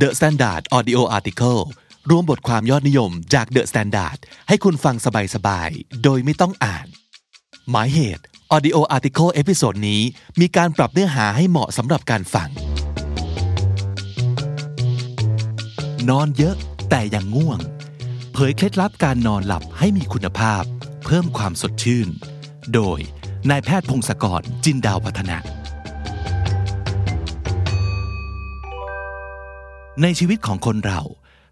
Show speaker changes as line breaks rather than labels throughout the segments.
The Standard Audio Article รวมบทความยอดนิยมจาก The Standard ให้คุณฟังสบายๆ โดยไม่ต้องอ่าน หมายเหตุ Audio Article episode นี้มีการปรับเนื้อหาให้เหมาะสำหรับการฟัง นอนเยอะแต่ยังง่วง เผยเคล็ดลับการนอนหลับให้มีคุณภาพ เพิ่มความสดชื่น โดยนายแพทย์พงศกรจินดาวพัฒนะ ในชีวิตของคนเรา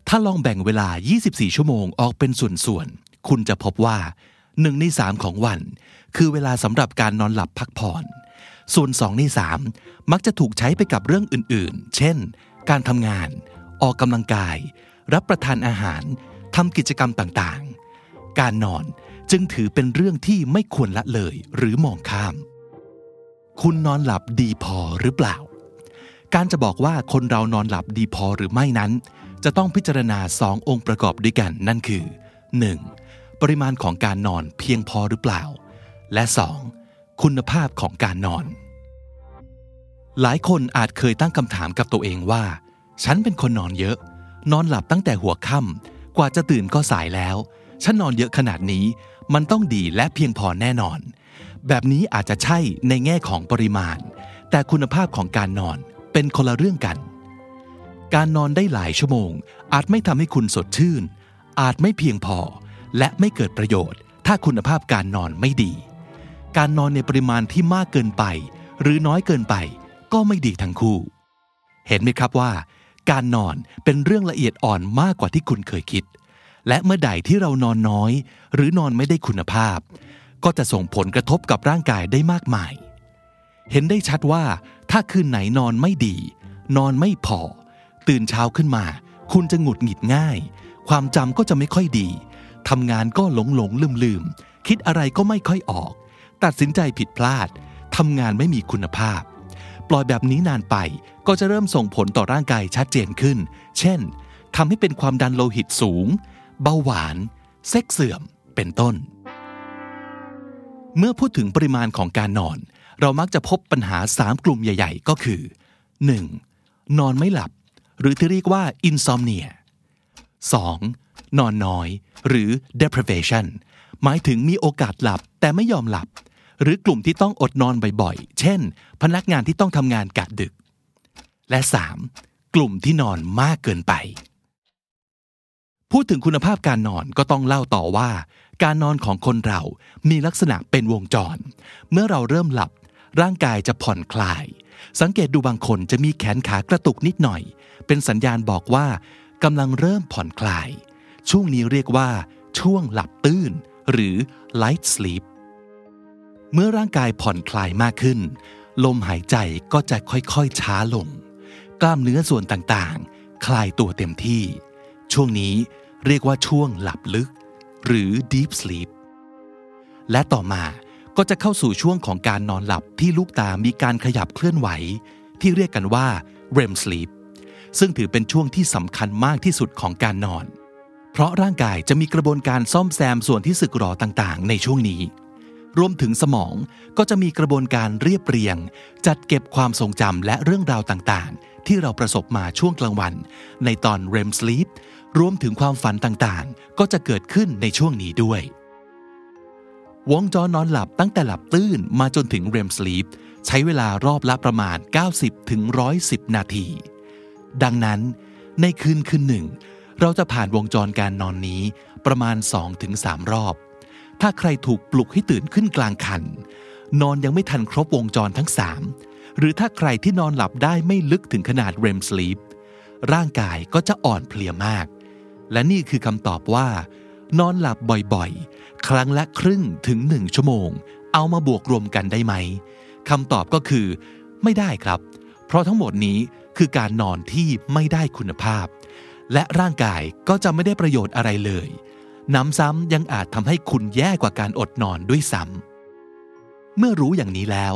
ถ้าลองแบ่งเวลา 24 ชั่วโมงออกเป็นส่วนๆ คุณจะพบว่าหนึ่งในสามของวัน คือเวลาสำหรับการนอนหลับพักผ่อน ส่วนสองในสามมักจะถูกใช้ไปกับเรื่องอื่นๆ เช่น การทำงาน ออกกำลังกาย รับประทานอาหารทำกิจกรรมต่างๆ การนอนจึงถือเป็นเรื่องที่ไม่ควรละเลยหรือมองข้าม คุณนอนหลับดีพอหรือเปล่า การจะบอกว่าคนเรานอนหลับดีพอหรือไม่นั้น จะต้องพิจารณาสององค์ประกอบด้วยกันนั่นคือ 1. ปริมาณของการนอนเพียงพอหรือเปล่า และ 2. คุณภาพของการนอน หลายคนอาจเคยตั้งคำถามกับตัวเองว่า ฉันเป็นคนนอนเยอะ นอนหลับตั้งแต่หัวค่ำกว่าจะตื่นก็สายแล้ว ฉันนอนเยอะขนาดนี้ มันต้องดีและเพียงพอแน่นอน แบบนี้อาจจะใช่ในแง่ของปริมาณ แต่คุณภาพของการนอน เป็นคนละเรื่องกัน การนอนได้หลายชั่วโมง อาจไม่ทำให้คุณสดชื่น อาจไม่เพียงพอ และไม่เกิดประโยชน์ ถ้าคุณภาพการนอนไม่ดี การนอนในปริมาณที่มากเกินไป หรือน้อยเกินไป ก็ไม่ดีทั้งคู่ เห็นไหมครับว่า การนอนเป็นเรื่องละเอียดอ่อนมากกว่าที่คุณเคยคิด และเมื่อใดที่เรานอนน้อย หรือนอนไม่ได้คุณภาพ ก็จะส่งผลกระทบกับร่างกายได้มากมาย เห็นได้ชัดว่า ถ้าคืนไหนนอนไม่ดี นอนไม่พอ ตื่นเช้าขึ้นมา คุณจะหงุดหงิดง่าย ความจำก็จะไม่ค่อยดีทำงานก็หลงหลงลืมลืมคิดอะไรก็ไม่ค่อยออก ตัดสินใจผิดพลาดทำงานไม่มีคุณภาพ ปล่อยแบบนี้นานไปก็จะเริ่มส่งผลต่อร่างกายชัดเจนขึ้น เช่นทำให้เป็นความดันโลหิตสูง เบาหวาน เซ็กเสื่อม เป็นต้น เมื่อพูดถึงปริมาณของการนอน เรามักจะพบปัญหา 3 กลุ่มใหญ่ ๆ ก็คือ 1. นอนไม่หลับ หรือที่เรียกว่า insomnia 2. นอนน้อย หรือ deprivation หมายถึงมีโอกาสหลับแต่ไม่ยอมหลับ หรือกลุ่มที่ต้องอดนอนบ่อยๆ เช่น พนักงานที่ต้องทำงานกะดึก และ 3. กลุ่มที่นอนมากเกินไป พูดถึงคุณภาพการนอนก็ต้องเล่าต่อว่า การนอนของคนเรามีลักษณะเป็นวงจร เมื่อเราเริ่มหลับ ร่างกายจะผ่อนคลาย สังเกตดูบางคนจะมีแขนขากระตุกนิดหน่อย เป็นสัญญาณบอกว่ากำลังเริ่มผ่อนคลาย ช่วงนี้เรียกว่า ช่วงหลับตื้นหรือ light sleep เมื่อร่างกายผ่อนคลายมากขึ้น ลมหายใจก็จะค่อยๆช้าลง กล้ามเนื้อส่วนต่างๆ คลายตัวเต็มที่ ช่วงนี้เรียกว่าช่วงหลับลึก หรือ deep sleep และต่อมา ก็จะเข้าสู่ช่วงของการนอนหลับที่ลูกตามีการขยับเคลื่อนไหว ที่เรียกกันว่า REM sleep ซึ่งถือเป็นช่วงที่สำคัญมากที่สุดของการนอน เพราะร่างกายจะมีกระบวนการซ่อมแซมส่วนที่สึกหรอต่างๆ ในช่วงนี้ รวมถึงสมองก็จะมีกระบวนการเรียบเรียง จัดเก็บความทรงจำและเรื่องราวต่างๆ ที่เราประสบมาช่วงกลางวัน ในตอน REM sleep รวมถึงความฝันต่างๆ ก็จะเกิดขึ้นในช่วงนี้ด้วย วงจรนอนหลับตั้งแต่หลับตื้นมาจนถึง REM sleep ใช้เวลารอบละประมาณ 90ถึง110 นาที ดังนั้นในคืนคืนหนึ่ง เราจะผ่านวงจรการนอนนี้ประมาณ 2-3 รอบ ถ้าใครถูกปลุกให้ตื่นขึ้นกลางคัน นอนยังไม่ทันครบวงจรทั้ง 3 หรือถ้าใครที่นอนหลับได้ไม่ลึกถึงขนาด REM sleep ร่างกายก็จะอ่อนเพลียมาก และนี่คือคำตอบว่า นอนหลับบ่อยๆ ครั้งละครึ่งถึงหนึ่งชั่วโมง เอามาบวกรวมกันได้ไหมคำตอบก็คือ ไม่ได้ครับ เพราะทั้งหมดนี้คือการนอนที่ไม่ได้คุณภาพ และร่างกายก็จะไม่ได้ประโยชน์อะไรเลยน้ำซ้ำยังอาจทำให้คุณแย่กว่าการอดนอนด้วยซ้ำเมื่อรู้อย่างนี้แล้ว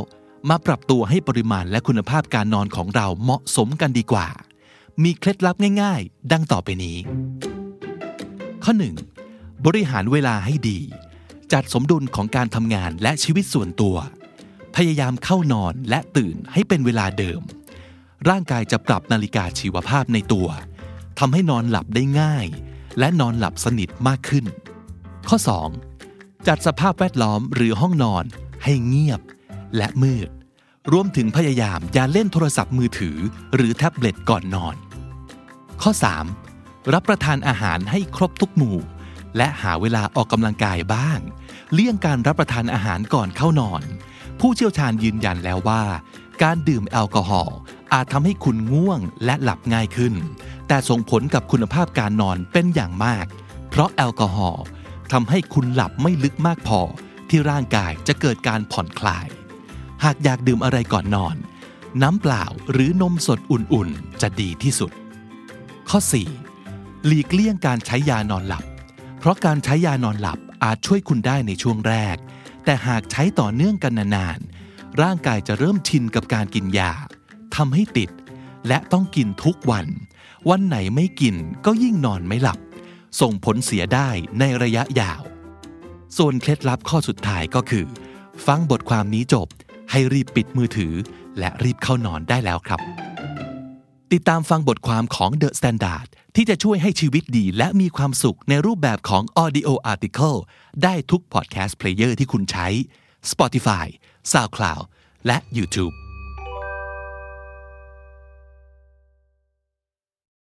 มาปรับตัวให้ปริมาณและคุณภาพการนอนของเราเหมาะสมกันดีกว่า มีเคล็ดลับง่าย ๆ ดังต่อไปนี้ ข้อ 1. บริหารเวลาให้ดี จัดสมดุลของการทำงานและชีวิตส่วนตัว พยายามเข้านอนและตื่นให้เป็นเวลาเดิม ร่างกายจะปรับนาฬิกาชีวภาพในตัวทำให้นอนหลับได้ง่าย และนอนหลับสนิทมากขึ้น ข้อ 2. จัดสภาพแวดล้อมหรือห้องนอนให้เงียบ และมืด รวมถึงพยายามอย่าเล่นโทรศัพท์มือถือ หรือแท็บเล็ตก่อนนอน ข้อ 3. รับประทานอาหารให้ครบทุกหมู่ และหาเวลาออกกำลังกายบ้าง เลี่ยงการรับประทานอาหารก่อนเข้านอน ผู้เชี่ยวชาญยืนยันแล้วว่า การดื่มแอลกอฮอล์อาจทำให้คุณง่วงและหลับง่ายขึ้น แต่ส่งผลกับคุณภาพการนอนเป็นอย่างมาก เพราะแอลกอฮอล์ทำให้คุณหลับไม่ลึกมากพอ ที่ร่างกายจะเกิดการผ่อนคลาย หากอยากดื่มอะไรก่อนนอน น้ำเปล่าหรือนมสดอุ่นๆ จะดีที่สุด ข้อ 4. หลีกเลี่ยงการใช้ยานอนหลับ เพราะการใช้ยานอนหลับอาจช่วยคุณได้ในช่วงแรก แต่หากใช้ต่อเนื่องกันนานๆ ร่างกายจะเริ่มชินกับการกินยาทำให้ติด และต้องกินทุกวัน วันไหนไม่กินก็ยิ่งนอนไม่หลับ ส่งผลเสียได้ในระยะยาว ส่วนเคล็ดลับข้อสุดท้ายก็คือ ฟังบทความนี้จบ ให้รีบปิดมือถือ และรีบเข้านอนได้แล้วครับ ติดตามฟังบทความของ The Standard ที่จะช่วยให้ชีวิตดีและมีความสุขในรูปแบบของ Audio Article ได้ทุก Podcast Player ที่คุณใช้ Spotify SoundCloud และ YouTube